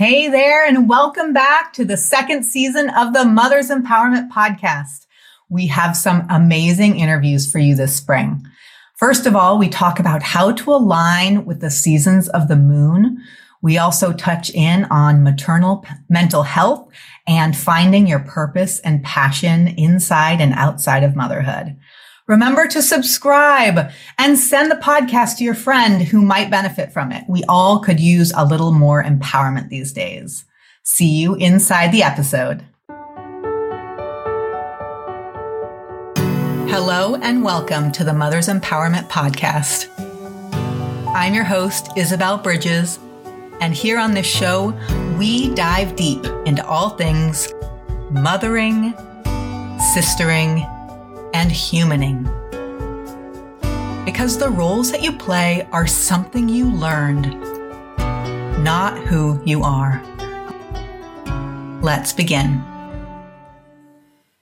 Hey there, and welcome back to the second season of the Mothers Empowerment Podcast. We have some amazing interviews for you this spring. First of all, we talk about how to align with the seasons of the moon. We also touch in on maternal mental health and finding your purpose and passion inside and outside of motherhood. Remember to subscribe and send the podcast to your friend who might benefit from it. We all could use a little more empowerment these days. See you inside the episode. Hello and welcome to the Mother's Empowerment Podcast. I'm your host, Isabelle Bridges, and here on this show, we dive deep into all things mothering, sistering, and humaning. Because the roles that you play are something you learned, not who you are. Let's begin.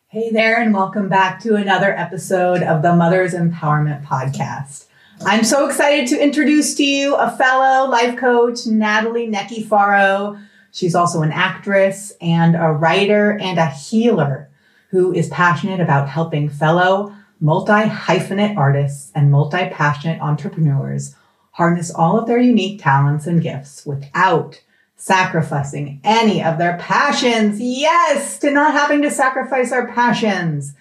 Hey there, and welcome back to another episode of the Mother's Empowerment Podcast. I'm so excited to introduce to you a fellow life coach, Natalie Neckyfarow. She's also an actress and a writer and a healer who is passionate about helping fellow multi hyphenate artists and multi passionate entrepreneurs harness all of their unique talents and gifts without sacrificing any of their passions. Yes, to not having to sacrifice our passions.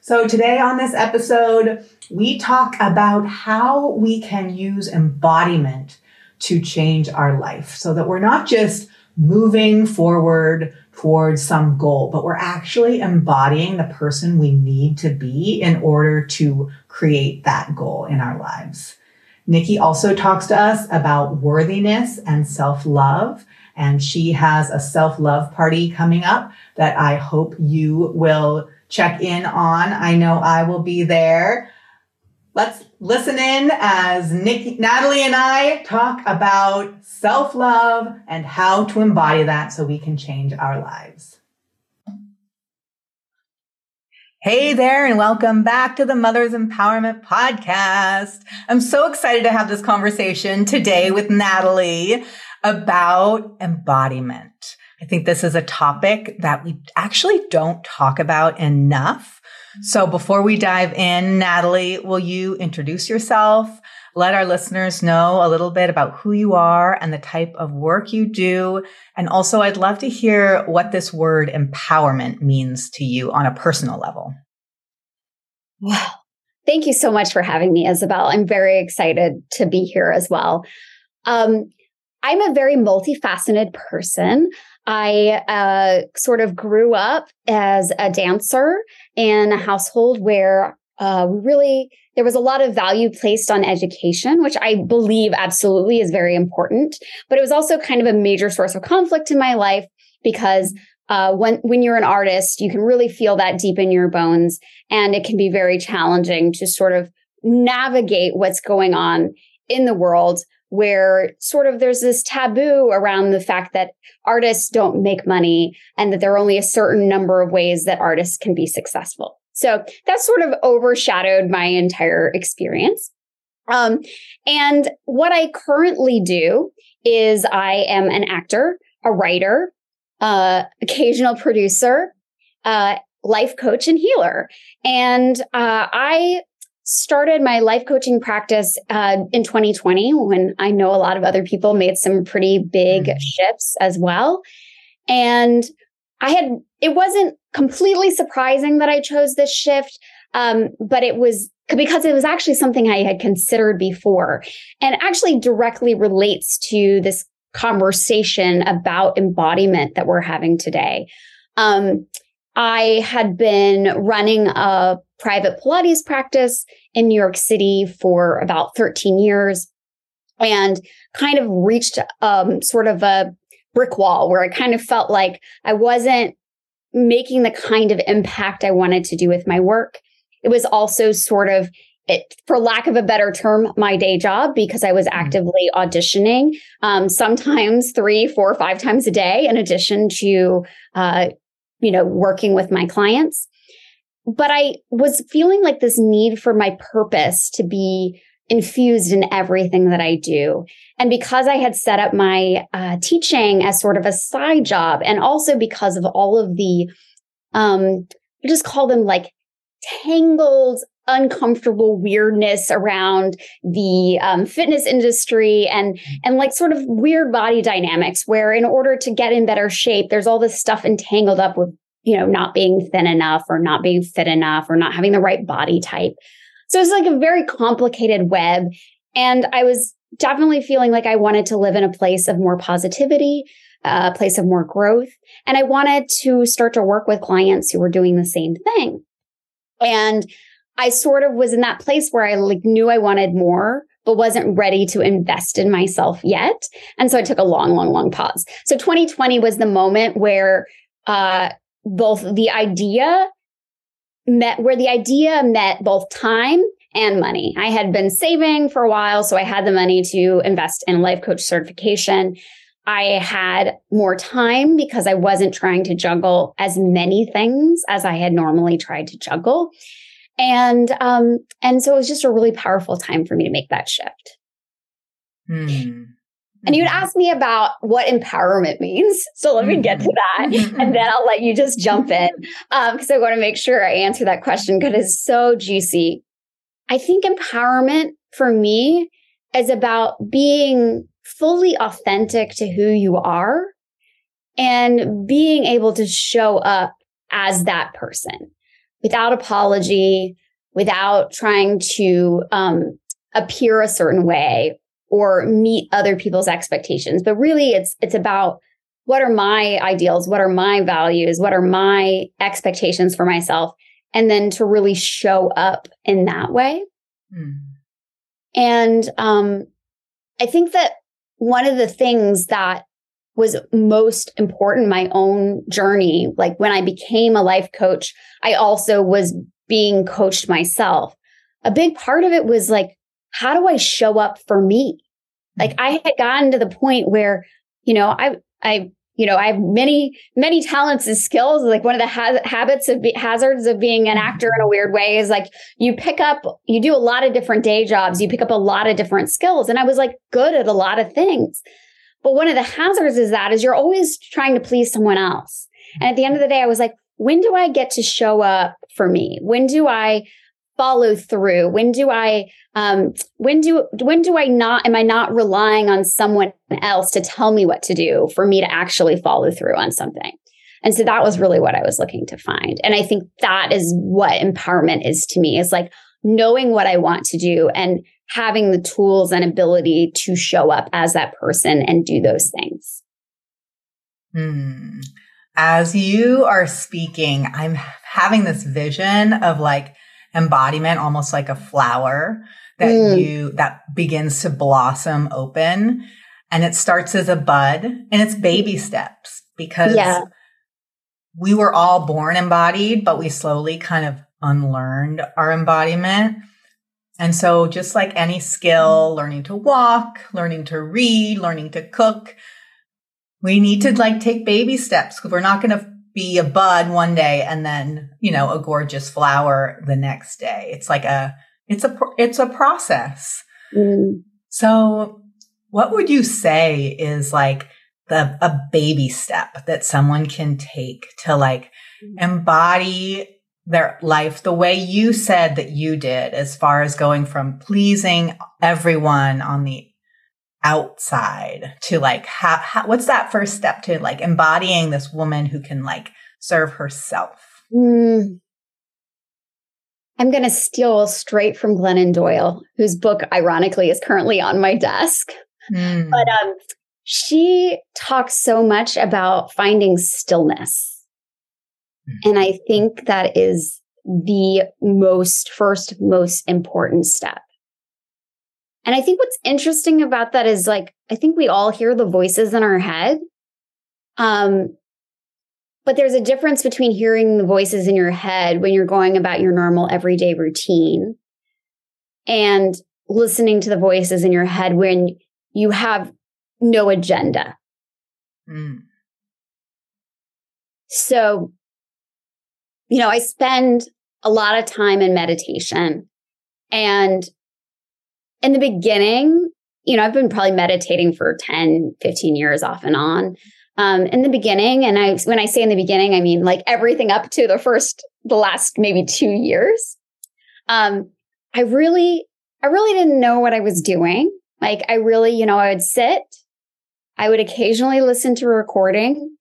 So today on this episode, we talk about how we can use embodiment to change our life so that we're not just moving forward towards some goal, but we're actually embodying the person we need to be in order to create that goal in our lives. Nikki also talks to us about worthiness and self love. And she has a self love party coming up that I hope you will check in on. I know I will be there. Let's listen in as Nikki, Natalie and I talk about self love and how to embody that so we can change our lives. Hey there, and welcome back to the Mother's Empowerment Podcast. I'm so excited to have this conversation today with Natalie about embodiment. I think this is a topic that we actually don't talk about enough. So before we dive in, Natalie, will you introduce yourself? Let our listeners know a little bit about who you are and the type of work you do. And also, I'd love to hear what this word empowerment means to you on a personal level. Wow. Thank you so much for having me, Isabelle. I'm very excited to be here as well. Um, I'm a very multifaceted person. I uh, sort of grew up as a dancer in a household where uh, really there was a lot of value placed on education, which I believe absolutely is very important. But it was also kind of a major source of conflict in my life because uh, when when you're an artist, you can really feel that deep in your bones, and it can be very challenging to sort of navigate what's going on in the world where sort of there's this taboo around the fact that artists don't make money and that there are only a certain number of ways that artists can be successful. So that sort of overshadowed my entire experience. Um, and what I currently do is I am an actor, a writer, uh, occasional producer, uh, life coach and healer. And uh, I started my life coaching practice uh, in 2020 when I know a lot of other people made some pretty big mm-hmm. shifts as well. And I had, it wasn't completely surprising that I chose this shift, um, but it was because it was actually something I had considered before and actually directly relates to this conversation about embodiment that we're having today. Um, I had been running a private Pilates practice in New York City for about 13 years and kind of reached um, sort of a brick wall where I kind of felt like I wasn't making the kind of impact I wanted to do with my work. It was also sort of it, for lack of a better term, my day job because I was mm-hmm. actively auditioning, um, sometimes three, four, five times a day, in addition to, uh, you know, working with my clients. But I was feeling like this need for my purpose to be infused in everything that I do. And because I had set up my uh, teaching as sort of a side job, and also because of all of the, um, just call them like tangled, uncomfortable weirdness around the um, fitness industry and and like sort of weird body dynamics where in order to get in better shape there's all this stuff entangled up with you know not being thin enough or not being fit enough or not having the right body type so it's like a very complicated web and i was definitely feeling like i wanted to live in a place of more positivity a place of more growth and i wanted to start to work with clients who were doing the same thing and I sort of was in that place where I like knew I wanted more, but wasn't ready to invest in myself yet. And so I took a long, long, long pause. So 2020 was the moment where uh, both the idea met, where the idea met both time and money. I had been saving for a while, so I had the money to invest in life coach certification. I had more time because I wasn't trying to juggle as many things as I had normally tried to juggle. And um, and so it was just a really powerful time for me to make that shift. Mm. And you'd mm-hmm. ask me about what empowerment means. So let me get to mm-hmm. that. Mm-hmm. And then I'll let you just jump in because um, I want to make sure I answer that question because it's so juicy. I think empowerment for me is about being fully authentic to who you are and being able to show up as that person without apology, without trying to um, appear a certain way or meet other people's expectations. But really, it's it's about what are my ideals, what are my values, what are my expectations for myself, and then to really show up in that way. Mm. And um, I think that one of the things that was most important my own journey like when i became a life coach i also was being coached myself a big part of it was like how do i show up for me like i had gotten to the point where you know i i you know i have many many talents and skills like one of the ha- habits of be- hazards of being an actor in a weird way is like you pick up you do a lot of different day jobs you pick up a lot of different skills and i was like good at a lot of things but one of the hazards is that is you're always trying to please someone else. And at the end of the day, I was like, when do I get to show up for me? When do I follow through? When do I, um, when do, when do I not, am I not relying on someone else to tell me what to do for me to actually follow through on something? And so that was really what I was looking to find. And I think that is what empowerment is to me is like knowing what I want to do and having the tools and ability to show up as that person and do those things. Hmm. As you are speaking, I'm having this vision of like embodiment, almost like a flower that mm. you, that begins to blossom open. And it starts as a bud and it's baby steps because yeah. we were all born embodied, but we slowly kind of unlearned our embodiment. And so just like any skill, learning to walk, learning to read, learning to cook, we need to like take baby steps because we're not going to be a bud one day and then, you know, a gorgeous flower the next day. It's like a, it's a, it's a process. Mm. So what would you say is like the, a baby step that someone can take to like mm. embody their life the way you said that you did, as far as going from pleasing everyone on the outside to like, how, how, what's that first step to like embodying this woman who can like serve herself? Mm. I'm going to steal straight from Glennon Doyle, whose book, ironically, is currently on my desk. Mm. But um, she talks so much about finding stillness Mm-hmm. And I think that is the most first, most important step. And I think what's interesting about that is like, I think we all hear the voices in our head. Um, but there's a difference between hearing the voices in your head when you're going about your normal everyday routine and listening to the voices in your head when you have no agenda. Mm. So you know, I spend a lot of time in meditation and in the beginning, you know, I've been probably meditating for 10, 15 years off and on. Um, in the beginning, and I when I say in the beginning, I mean like everything up to the first, the last maybe two years. Um, I really, I really didn't know what I was doing. Like I really, you know, I would sit, I would occasionally listen to a recording,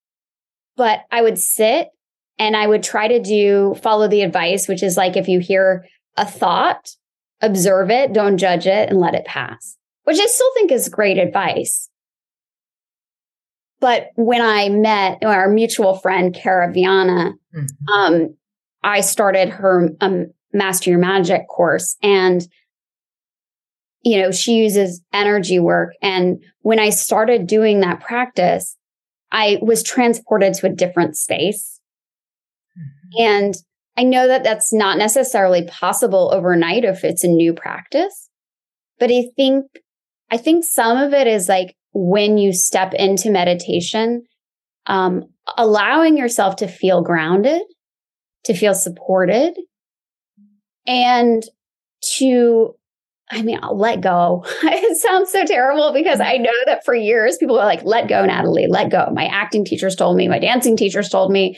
but I would sit and I would try to do follow the advice, which is like if you hear a thought, observe it, don't judge it, and let it pass, which I still think is great advice. But when I met our mutual friend, Kara Viana, mm-hmm. um, I started her um, Master Your Magic course. And, you know, she uses energy work. And when I started doing that practice, I was transported to a different space. Mm-hmm. And I know that that's not necessarily possible overnight if it's a new practice, but I think, I think some of it is like when you step into meditation, um, allowing yourself to feel grounded, to feel supported, and to, I mean, I'll let go. it sounds so terrible because I know that for years people were like, let go, Natalie, let go. My acting teachers told me, my dancing teachers told me,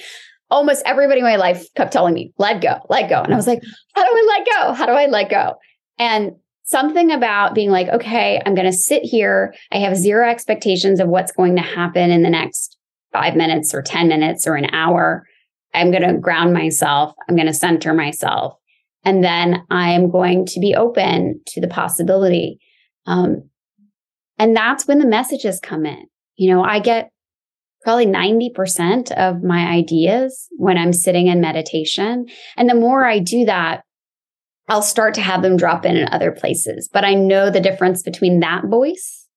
almost everybody in my life kept telling me, let go, let go. And I was like, how do I let go? How do I let go? And something about being like, okay, I'm going to sit here. I have zero expectations of what's going to happen in the next five minutes or 10 minutes or an hour. I'm going to ground myself. I'm going to center myself. And then I'm going to be open to the possibility. Um, and that's when the messages come in. You know, I get probably 90% of my ideas when I'm sitting in meditation. And the more I do that, I'll start to have them drop in in other places. But I know the difference between that voice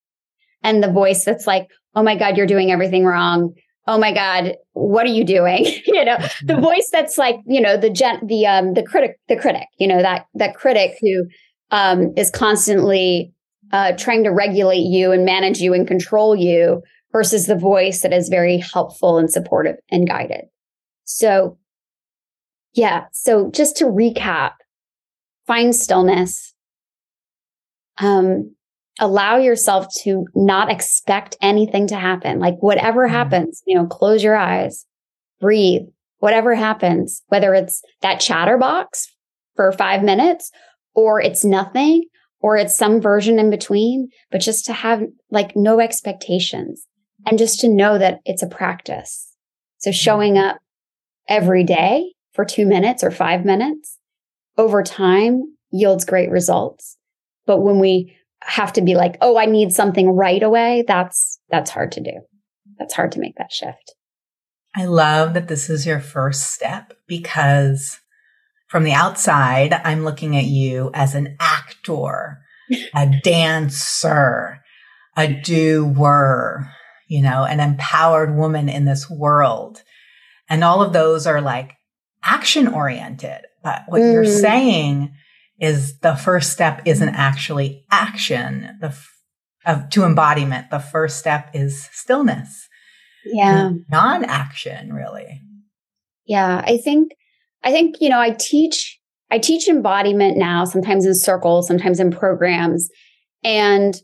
and the voice that's like, oh my God, you're doing everything wrong. Oh my God, what are you doing? you know, the mm-hmm. voice that's like, you know, the gen, the, um, the critic, the critic, you know, that, that critic who, um, is constantly, uh, trying to regulate you and manage you and control you versus the voice that is very helpful and supportive and guided. So, yeah. So just to recap, find stillness. Um, allow yourself to not expect anything to happen. Like whatever mm-hmm. happens, you know, close your eyes, breathe, whatever happens, whether it's that chatterbox for five minutes or it's nothing or it's some version in between, but just to have like no expectations and just to know that it's a practice. So showing up every day for two minutes or five minutes over time yields great results. But when we have to be like, oh, I need something right away, that's, that's hard to do. That's hard to make that shift. I love that this is your first step because from the outside, I'm looking at you as an actor, a dancer, a doer, you know, an empowered woman in this world. And all of those are like action oriented. But what mm. you're saying is the first step isn't actually action. The of, to embodiment, the first step is stillness. Yeah. Non action, really. Yeah. I think, I think, you know, I teach, I teach embodiment now, sometimes in circles, sometimes in programs. And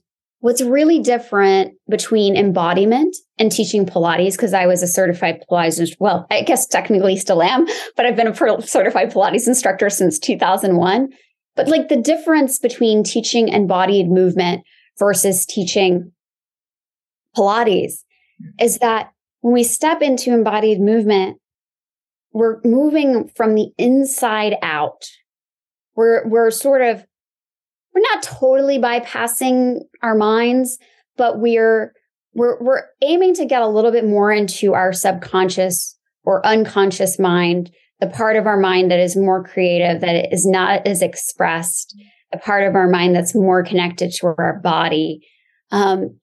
What's really different between embodiment and teaching Pilates, because I was a certified Pilates, well, I guess technically still am, but I've been a certified Pilates instructor since 2001. But like the difference between teaching embodied movement versus teaching Pilates is that when we step into embodied movement, we're moving from the inside out. We're, we're sort of we're not totally bypassing our minds, but we're we're we're aiming to get a little bit more into our subconscious or unconscious mind, the part of our mind that is more creative, that is not as expressed, the part of our mind that's more connected to our body. Um,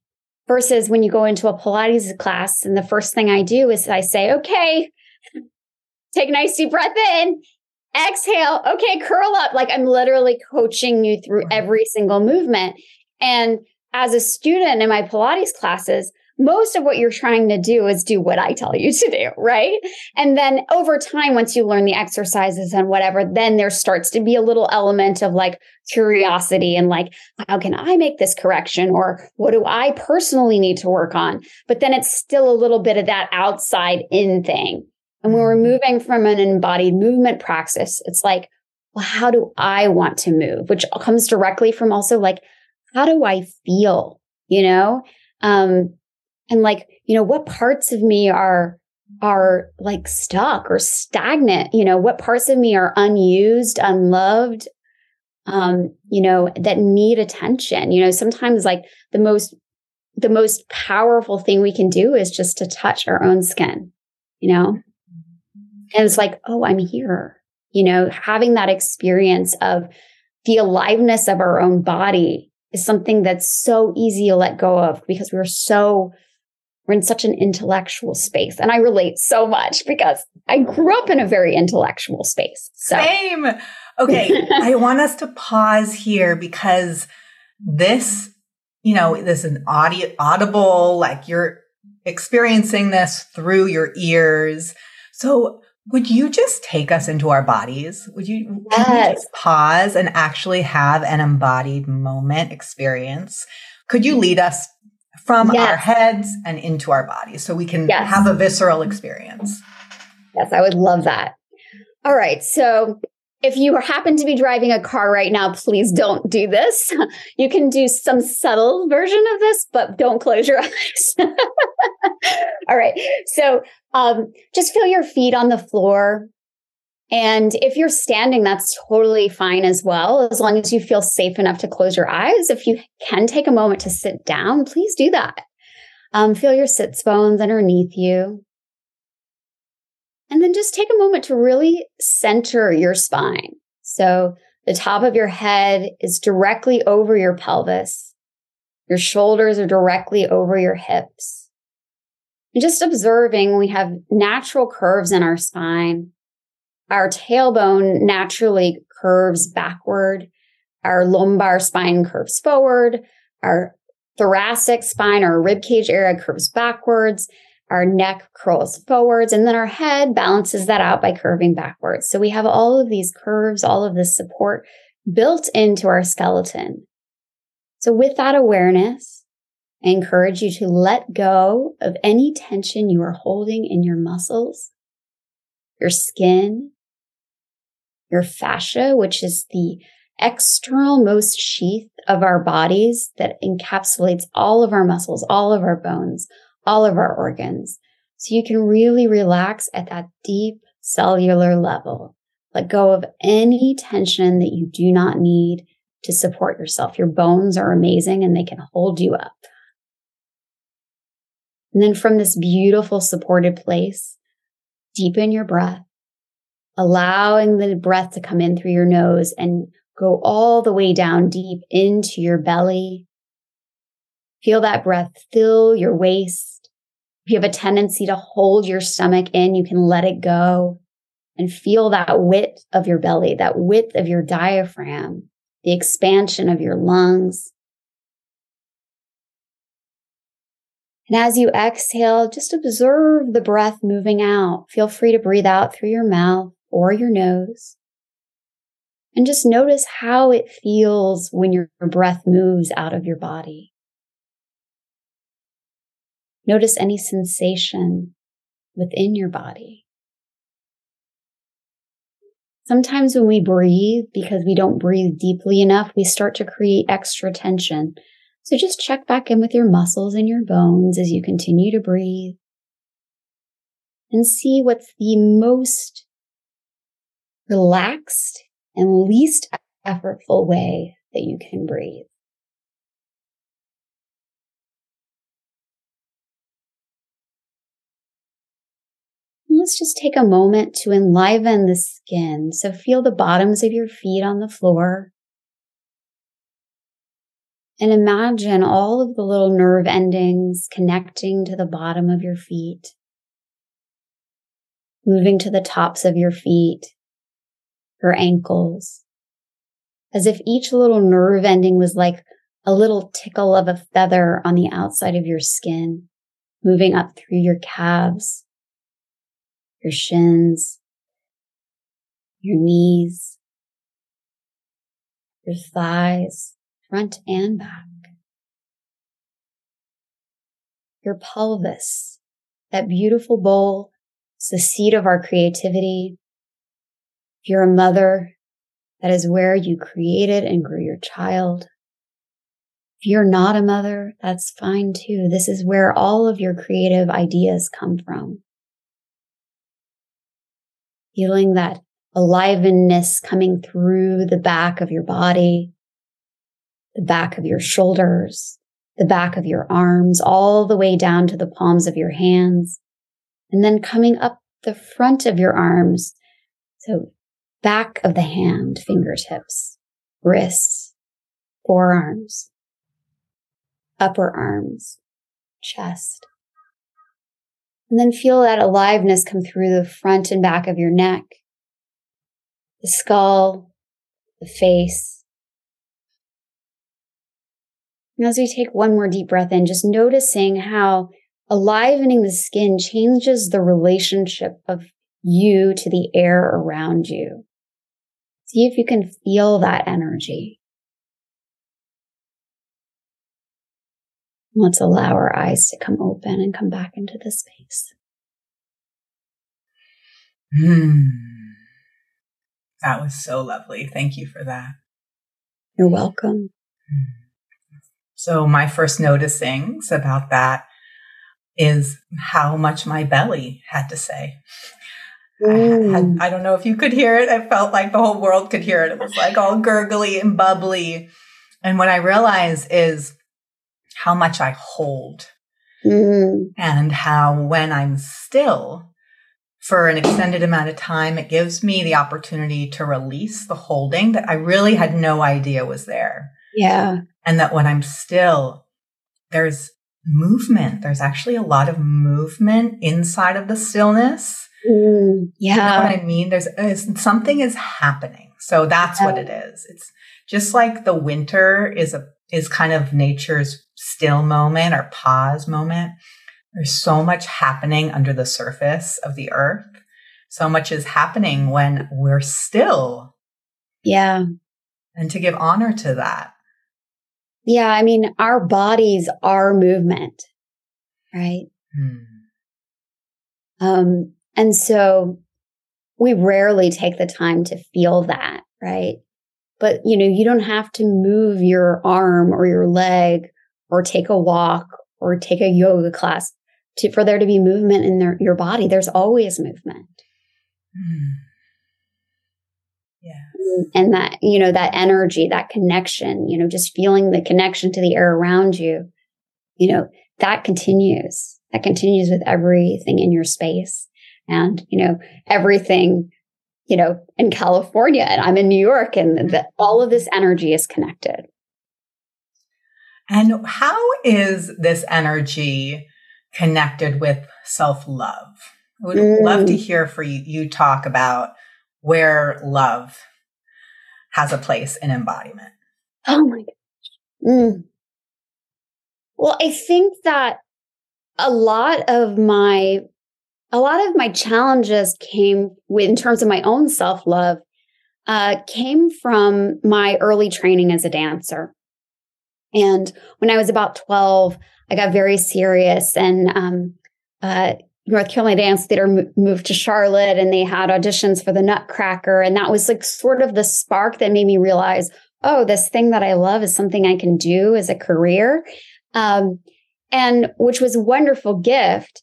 versus when you go into a Pilates class, and the first thing I do is I say, okay, take a nice deep breath in exhale. Okay, curl up. Like I'm literally coaching you through every single movement. And as a student in my Pilates classes, most of what you're trying to do is do what I tell you to do, right? And then over time, once you learn the exercises and whatever, then there starts to be a little element of like curiosity and like, how can I make this correction? Or what do I personally need to work on? But then it's still a little bit of that outside in thing. And when we're mm-hmm. moving from an embodied movement praxis, it's like, well, how do I want to move? Which comes directly from also like, how do I feel? You know? Um, and like, you know, what parts of me are, are like stuck or stagnant? You know, what parts of me are unused, unloved, um, you know, that need attention? You know, sometimes like the most, the most powerful thing we can do is just to touch our own skin, you know? And it's like, oh, I'm here. You know, having that experience of the aliveness of our own body is something that's so easy to let go of because we're so we're in such an intellectual space. And I relate so much because I grew up in a very intellectual space. So. Same. Okay. I want us to pause here because this, you know, this is an audio, audible, like you're experiencing this through your ears. So would you just take us into our bodies? Would you, yes. just pause and actually have an embodied moment experience? Could you lead us from yes. our heads and into our bodies so we can yes. have a visceral experience. Yes, I would love that. All right. So if you happen to be driving a car right now, please don't do this. You can do some subtle version of this, but don't close your eyes. All right. So um, just feel your feet on the floor. And if you're standing, that's totally fine as well, as long as you feel safe enough to close your eyes. If you can take a moment to sit down, please do that. Um, feel your sits bones underneath you. And then just take a moment to really center your spine. So the top of your head is directly over your pelvis. Your shoulders are directly over your hips. And just observing, we have natural curves in our spine. Our tailbone naturally curves backward. Our lumbar spine curves forward. Our thoracic spine or rib cage area curves backwards. Our neck curls forwards and then our head balances that out by curving backwards. So we have all of these curves, all of this support built into our skeleton. So with that awareness, I encourage you to let go of any tension you are holding in your muscles, your skin, your fascia, which is the external most sheath of our bodies that encapsulates all of our muscles, all of our bones, all of our organs. So you can really relax at that deep cellular level. Let go of any tension that you do not need to support yourself. Your bones are amazing and they can hold you up. And then from this beautiful supported place, deepen your breath allowing the breath to come in through your nose and go all the way down deep into your belly. Feel that breath fill your waist. If you have a tendency to hold your stomach in, you can let it go and feel that width of your belly, that width of your diaphragm, the expansion of your lungs. And as you exhale, just observe the breath moving out. Feel free to breathe out through your mouth or your nose. And just notice how it feels when your breath moves out of your body. Notice any sensation within your body. Sometimes when we breathe, because we don't breathe deeply enough, we start to create extra tension. So just check back in with your muscles and your bones as you continue to breathe and see what's the most relaxed and least effortful way that you can breathe. Let's just take a moment to enliven the skin. So feel the bottoms of your feet on the floor. And imagine all of the little nerve endings connecting to the bottom of your feet, moving to the tops of your feet, your ankles, as if each little nerve ending was like a little tickle of a feather on the outside of your skin. moving up through your calves, your shins, your knees, your thighs, front and back, your pelvis, that beautiful bowl. It's the seat of our creativity. If you're a mother, that is where you created and grew your child. If you're not a mother, that's fine too. This is where all of your creative ideas come from. Feeling that aliveness coming through the back of your body, the back of your shoulders, the back of your arms, all the way down to the palms of your hands, and then coming up the front of your arms. So back of the hand, fingertips, wrists, forearms, upper arms, chest. And then feel that aliveness come through the front and back of your neck, the skull, the face. And as we take one more deep breath in, just noticing how alivening the skin changes the relationship of you to the air around you. See if you can feel that energy. Let's allow our eyes to come open and come back into the space. Hmm. That was so lovely. Thank you for that. You're welcome. So, my first noticings about that is how much my belly had to say. I, had, I don't know if you could hear it. I felt like the whole world could hear it. It was like all gurgly and bubbly. And what I realized is how much I hold mm. and how when I'm still for an extended amount of time, it gives me the opportunity to release the holding that I really had no idea was there. Yeah. And that when I'm still, there's movement. There's actually a lot of movement inside of the stillness. Mm, yeah. You know what I mean? There's something is happening. So that's yeah. what it is. It's just like the winter is a is kind of nature's still moment or pause moment. There's so much happening under the surface of the earth. So much is happening when we're still. Yeah. And to give honor to that. Yeah. I mean, our bodies are movement, right? Hmm. Um, and so we rarely take the time to feel that, right? But, you know, you don't have to move your arm or your leg or take a walk or take a yoga class to, for there to be movement in their, your body. There's always movement. Mm. Yeah. And that, you know, that energy, that connection, you know, just feeling the connection to the air around you, you know, that continues. That continues with everything in your space and, you know, everything, you know, in California and I'm in New York and that all of this energy is connected. And how is this energy connected with self love? I would mm. love to hear for you, you talk about where love has a place in embodiment. Oh my gosh. Mm. Well, I think that a lot of my a lot of my challenges came with, in terms of my own self love uh, came from my early training as a dancer. And when I was about 12, I got very serious and um, uh, North Carolina Dance Theater moved to Charlotte and they had auditions for the Nutcracker. And that was like sort of the spark that made me realize, oh, this thing that I love is something I can do as a career. Um, and which was a wonderful gift.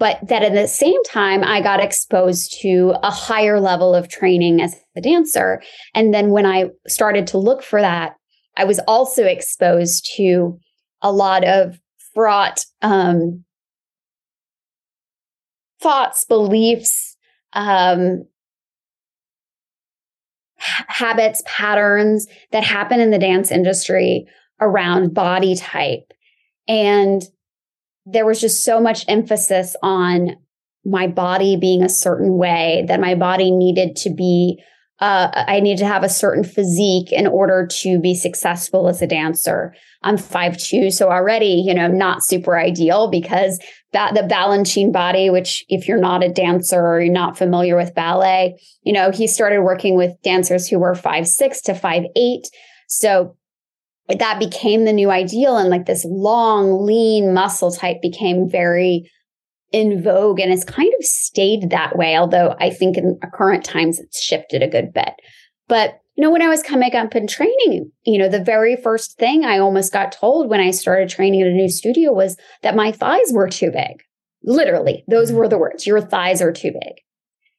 But that at the same time, I got exposed to a higher level of training as a dancer. And then when I started to look for that, I was also exposed to a lot of fraught um, thoughts, beliefs, um, habits, patterns that happen in the dance industry around body type. And there was just so much emphasis on my body being a certain way that my body needed to be uh, I need to have a certain physique in order to be successful as a dancer. I'm 5'2, so already, you know, not super ideal because that the Balanchine body, which if you're not a dancer or you're not familiar with ballet, you know, he started working with dancers who were 5'6 to 5'8. So that became the new ideal. And like this long, lean muscle type became very in vogue and it's kind of stayed that way. Although I think in current times it's shifted a good bit. But you know, when I was coming up and training, you know, the very first thing I almost got told when I started training at a new studio was that my thighs were too big. Literally, those mm-hmm. were the words. Your thighs are too big.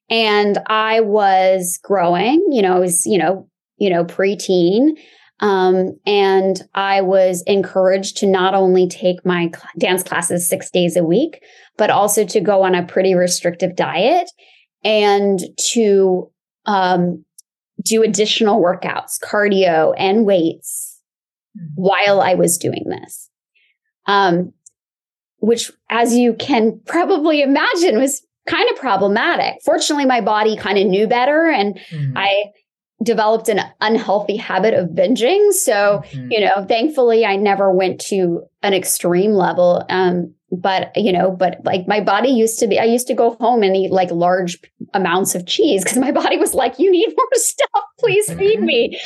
And I was growing, you know, I was, you know, you know, preteen. Um, and I was encouraged to not only take my cl- dance classes six days a week, but also to go on a pretty restrictive diet and to um, do additional workouts, cardio and weights mm-hmm. while I was doing this. Um, which, as you can probably imagine, was kind of problematic. Fortunately, my body kind of knew better and mm-hmm. I developed an unhealthy habit of binging. So, mm-hmm. you know, thankfully I never went to an extreme level. Um, but you know, but like my body used to be, I used to go home and eat like large amounts of cheese because my body was like, you need more stuff, please feed mm-hmm. me.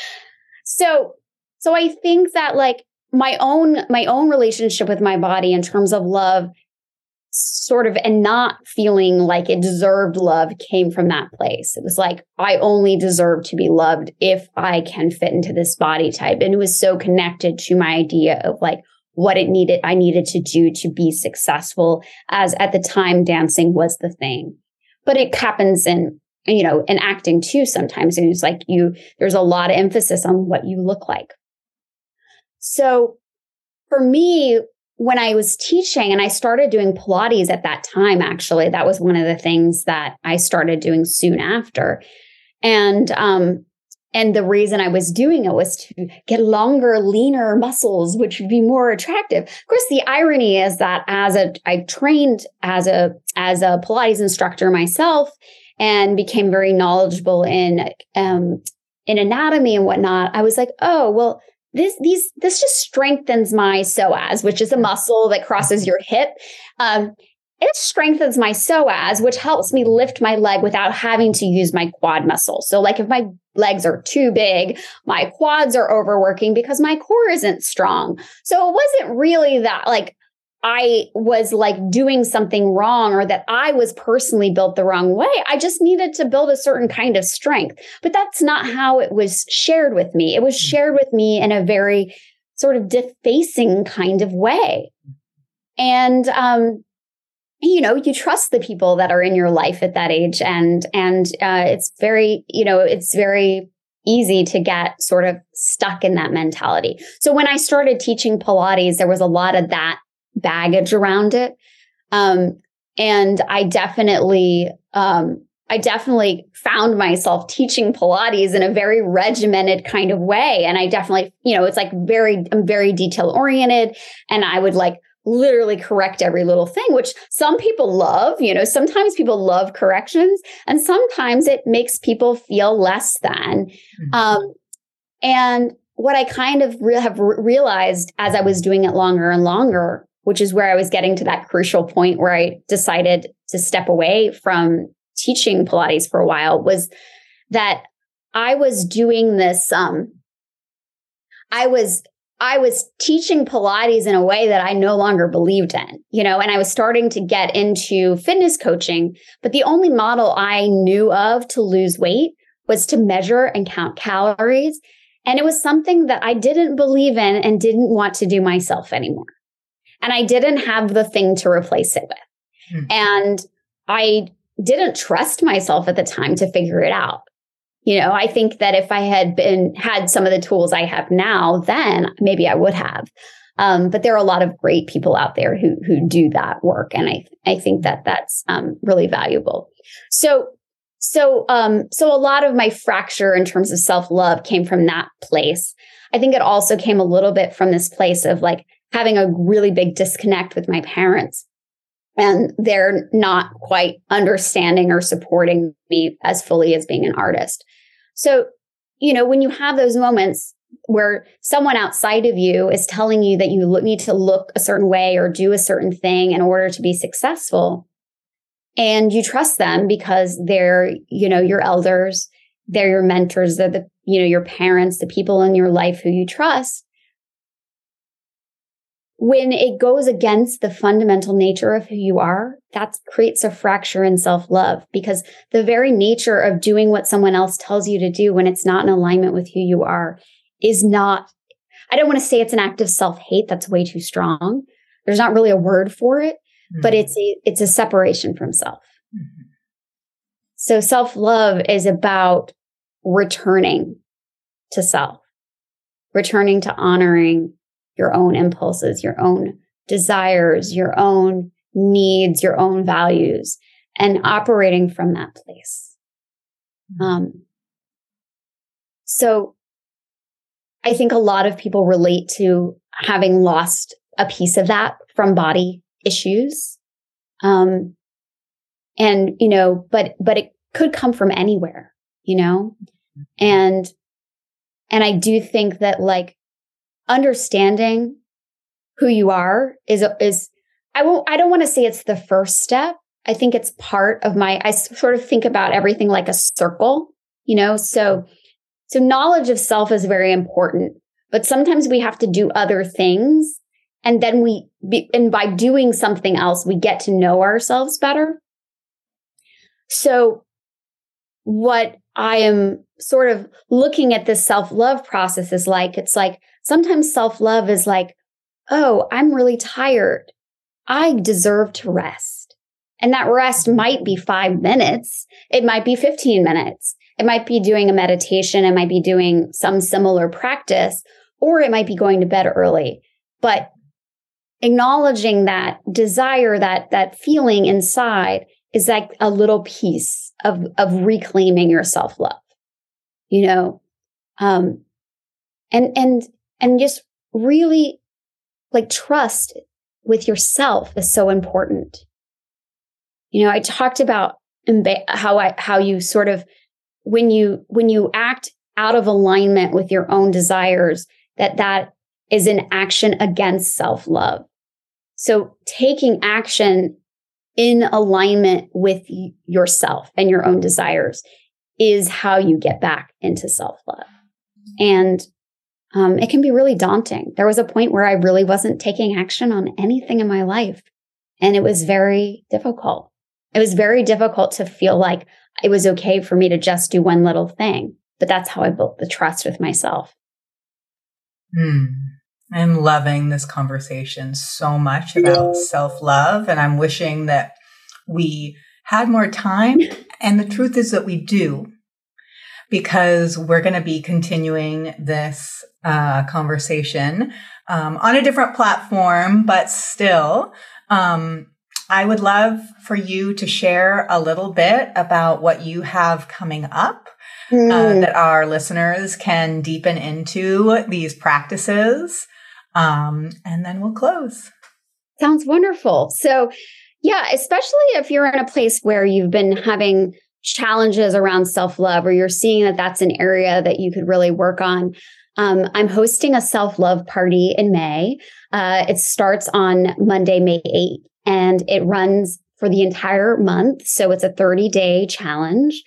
So, so I think that like my own, my own relationship with my body in terms of love sort of and not feeling like it deserved love came from that place. It was like, I only deserve to be loved if I can fit into this body type. And it was so connected to my idea of like what it needed, I needed to do to be successful as at the time dancing was the thing. But it happens in, you know, in acting too sometimes. And it's like you, there's a lot of emphasis on what you look like. So for me, when I was teaching and I started doing Pilates at that time, actually, that was one of the things that I started doing soon after. And, um, and the reason I was doing it was to get longer, leaner muscles, which would be more attractive. Of course, the irony is that as a, I trained as a, as a Pilates instructor myself and became very knowledgeable in, um, in anatomy and whatnot. I was like, oh, well, this these this just strengthens my psoas, which is a muscle that crosses your hip. Um, it strengthens my psoas, which helps me lift my leg without having to use my quad muscle. So, like if my legs are too big, my quads are overworking because my core isn't strong. So it wasn't really that like I was like doing something wrong or that I was personally built the wrong way. I just needed to build a certain kind of strength. But that's not how it was shared with me. It was mm. shared with me in a very sort of defacing kind of way. And, um, you know, you trust the people that are in your life at that age. And, and, uh, it's very, you know, it's very easy to get sort of stuck in that mentality. So when I started teaching Pilates, there was a lot of that baggage around it. Um, and I definitely, um, I definitely found myself teaching Pilates in a very regimented kind of way. And I definitely, you know, it's like very, I'm very detail oriented and I would like literally correct every little thing, which some people love. You know, sometimes people love corrections and sometimes it makes people feel less than. Mm-hmm. Um, and what I kind of re- have re- realized as I was doing it longer and longer which is where I was getting to that crucial point where I decided to step away from teaching Pilates for a while was that I was doing this, um, I was I was teaching Pilates in a way that I no longer believed in, you know, and I was starting to get into fitness coaching, but the only model I knew of to lose weight was to measure and count calories. And it was something that I didn't believe in and didn't want to do myself anymore and I didn't have the thing to replace it with. Mm-hmm. And I didn't trust myself at the time to figure it out. You know, I think that if I had been had some of the tools I have now, then maybe I would have. Um, but there are a lot of great people out there who who do that work, and I I think that that's um, really valuable. So so um, so a lot of my fracture in terms of self love came from that place. I think it also came a little bit from this place of like having a really big disconnect with my parents and they're not quite understanding or supporting me as fully as being an artist. So, you know, when you have those moments where someone outside of you is telling you that you need to look a certain way or do a certain thing in order to be successful, and you trust them because they're, you know, your elders, they're your mentors, they're the, you know, your parents, the people in your life who you trust. When it goes against the fundamental nature of who you are, that creates a fracture in self love because the very nature of doing what someone else tells you to do when it's not in alignment with who you are is not, I don't want to say it's an act of self hate. That's way too strong. There's not really a word for it, mm-hmm. but it's a, it's a separation from self. Mm-hmm. So self love is about returning to self, returning to honoring your own impulses, your own desires, your own needs, your own values, and operating from that place. Mm-hmm. Um, so I think a lot of people relate to having lost a piece of that from body issues. Um, and, you know, but, but it could come from anywhere, you know, and, and I do think that like understanding who you are is, is, I won't, I don't want to say it's the first step. I think it's part of my, I sort of think about everything like a circle, you know, so, so knowledge of self is very important, but sometimes we have to do other things and then we, be, and by doing something else, we get to know ourselves better. So what I am sort of looking at this self love process is like, it's like sometimes self love is like, oh, I'm really tired. I deserve to rest. And that rest might be five minutes. It might be 15 minutes. It might be doing a meditation. It might be doing some similar practice, or it might be going to bed early. But acknowledging that desire, that, that feeling inside is like a little piece of, of reclaiming your self love, you know? Um, and, and, and just really like trust with yourself is so important. You know, I talked about how I, how you sort of, when you, when you act out of alignment with your own desires, that that is an action against self love. So taking action in alignment with yourself and your own desires is how you get back into self love. And um, it can be really daunting. There was a point where I really wasn't taking action on anything in my life. And it was very difficult. It was very difficult to feel like it was okay for me to just do one little thing. But that's how I built the trust with myself. Hmm. I'm loving this conversation so much about self love, and I'm wishing that we had more time. And the truth is that we do, because we're going to be continuing this uh, conversation um, on a different platform, but still. Um, I would love for you to share a little bit about what you have coming up mm. uh, that our listeners can deepen into these practices. Um, and then we'll close. Sounds wonderful. So, yeah, especially if you're in a place where you've been having challenges around self love or you're seeing that that's an area that you could really work on. Um, I'm hosting a self love party in May. Uh, it starts on Monday, May 8th, and it runs for the entire month. So it's a 30 day challenge.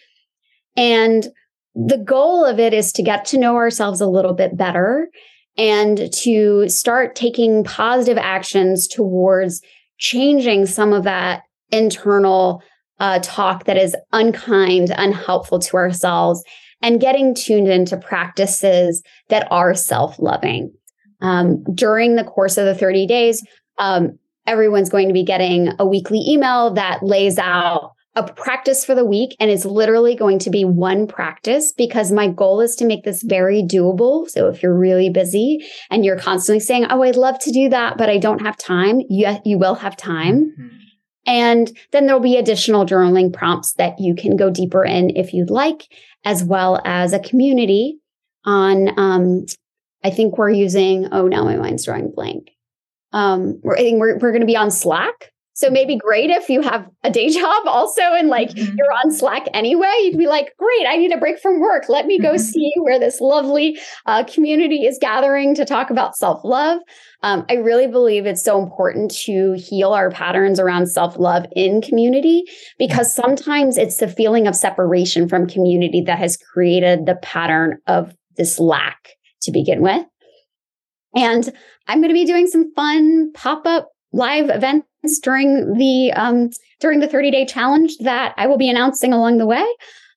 And the goal of it is to get to know ourselves a little bit better and to start taking positive actions towards changing some of that internal uh, talk that is unkind, unhelpful to ourselves, and getting tuned into practices that are self loving. Um, during the course of the 30 days, um, everyone's going to be getting a weekly email that lays out a practice for the week and it's literally going to be one practice because my goal is to make this very doable. So if you're really busy and you're constantly saying, "Oh, I'd love to do that, but I don't have time," you you will have time. Mm-hmm. And then there'll be additional journaling prompts that you can go deeper in if you'd like, as well as a community on um, I think we're using oh now my mind's drawing blank. Um, I think we're we're going to be on Slack So maybe great if you have a day job also and like mm-hmm. you're on Slack anyway. You'd be like, great, I need a break from work. Let me go mm-hmm. see where this lovely uh, community is gathering to talk about self love. Um, I really believe it's so important to heal our patterns around self love in community because sometimes it's the feeling of separation from community that has created the pattern of this lack to begin with. And I'm going to be doing some fun pop up live events during the um, during the 30 day challenge that I will be announcing along the way.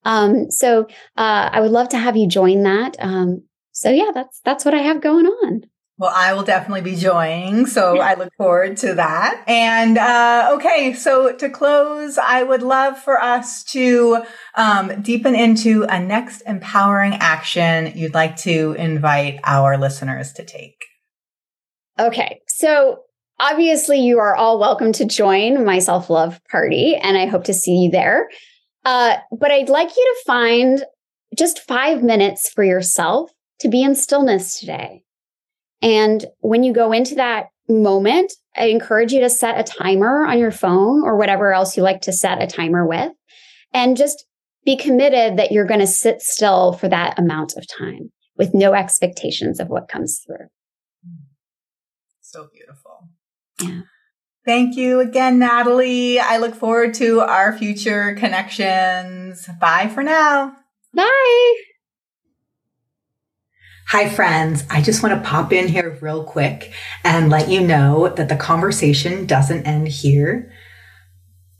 Um, so uh, I would love to have you join that. Um, so yeah, that's that's what I have going on. Well, I will definitely be joining. So I look forward to that. And uh, okay, so to close, I would love for us to um, deepen into a next empowering action you'd like to invite our listeners to take. Okay, so obviously you are all welcome to join my self love party, and I hope to see you there. Uh, but I'd like you to find just five minutes for yourself to be in stillness today. And when you go into that moment, I encourage you to set a timer on your phone or whatever else you like to set a timer with, and just be committed that you're going to sit still for that amount of time with no expectations of what comes through. So beautiful. Yeah. Thank you again, Natalie. I look forward to our future connections. Bye for now. Bye. Hi, friends. I just want to pop in here real quick and let you know that the conversation doesn't end here.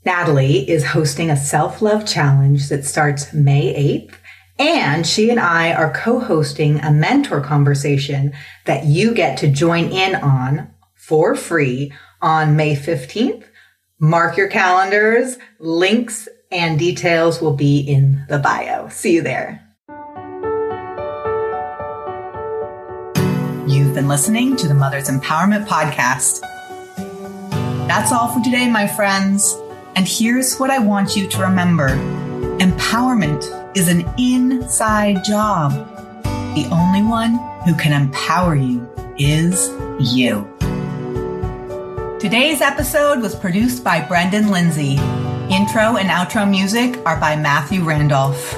Natalie is hosting a self love challenge that starts May 8th. And she and I are co hosting a mentor conversation that you get to join in on for free on May 15th. Mark your calendars. Links and details will be in the bio. See you there. You've been listening to the Mother's Empowerment Podcast. That's all for today, my friends. And here's what I want you to remember empowerment is an inside job. The only one who can empower you is you. Today's episode was produced by Brendan Lindsay. Intro and outro music are by Matthew Randolph.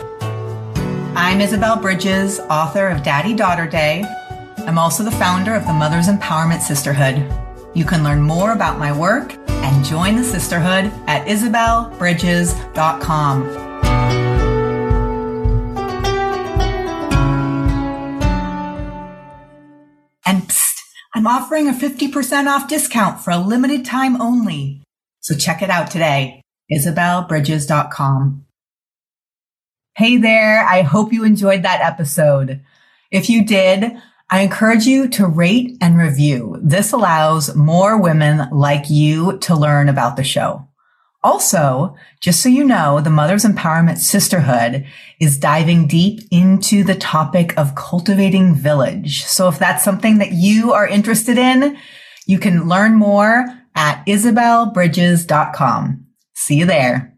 I'm Isabelle Bridges, author of Daddy Daughter Day. I'm also the founder of the Mothers Empowerment Sisterhood. You can learn more about my work and join the sisterhood at isabellebridges.com. I'm offering a 50% off discount for a limited time only. So check it out today. IsabelleBridges.com. Hey there. I hope you enjoyed that episode. If you did, I encourage you to rate and review. This allows more women like you to learn about the show. Also, just so you know, the Mother's Empowerment Sisterhood is diving deep into the topic of cultivating village. So if that's something that you are interested in, you can learn more at isabellebridges.com. See you there.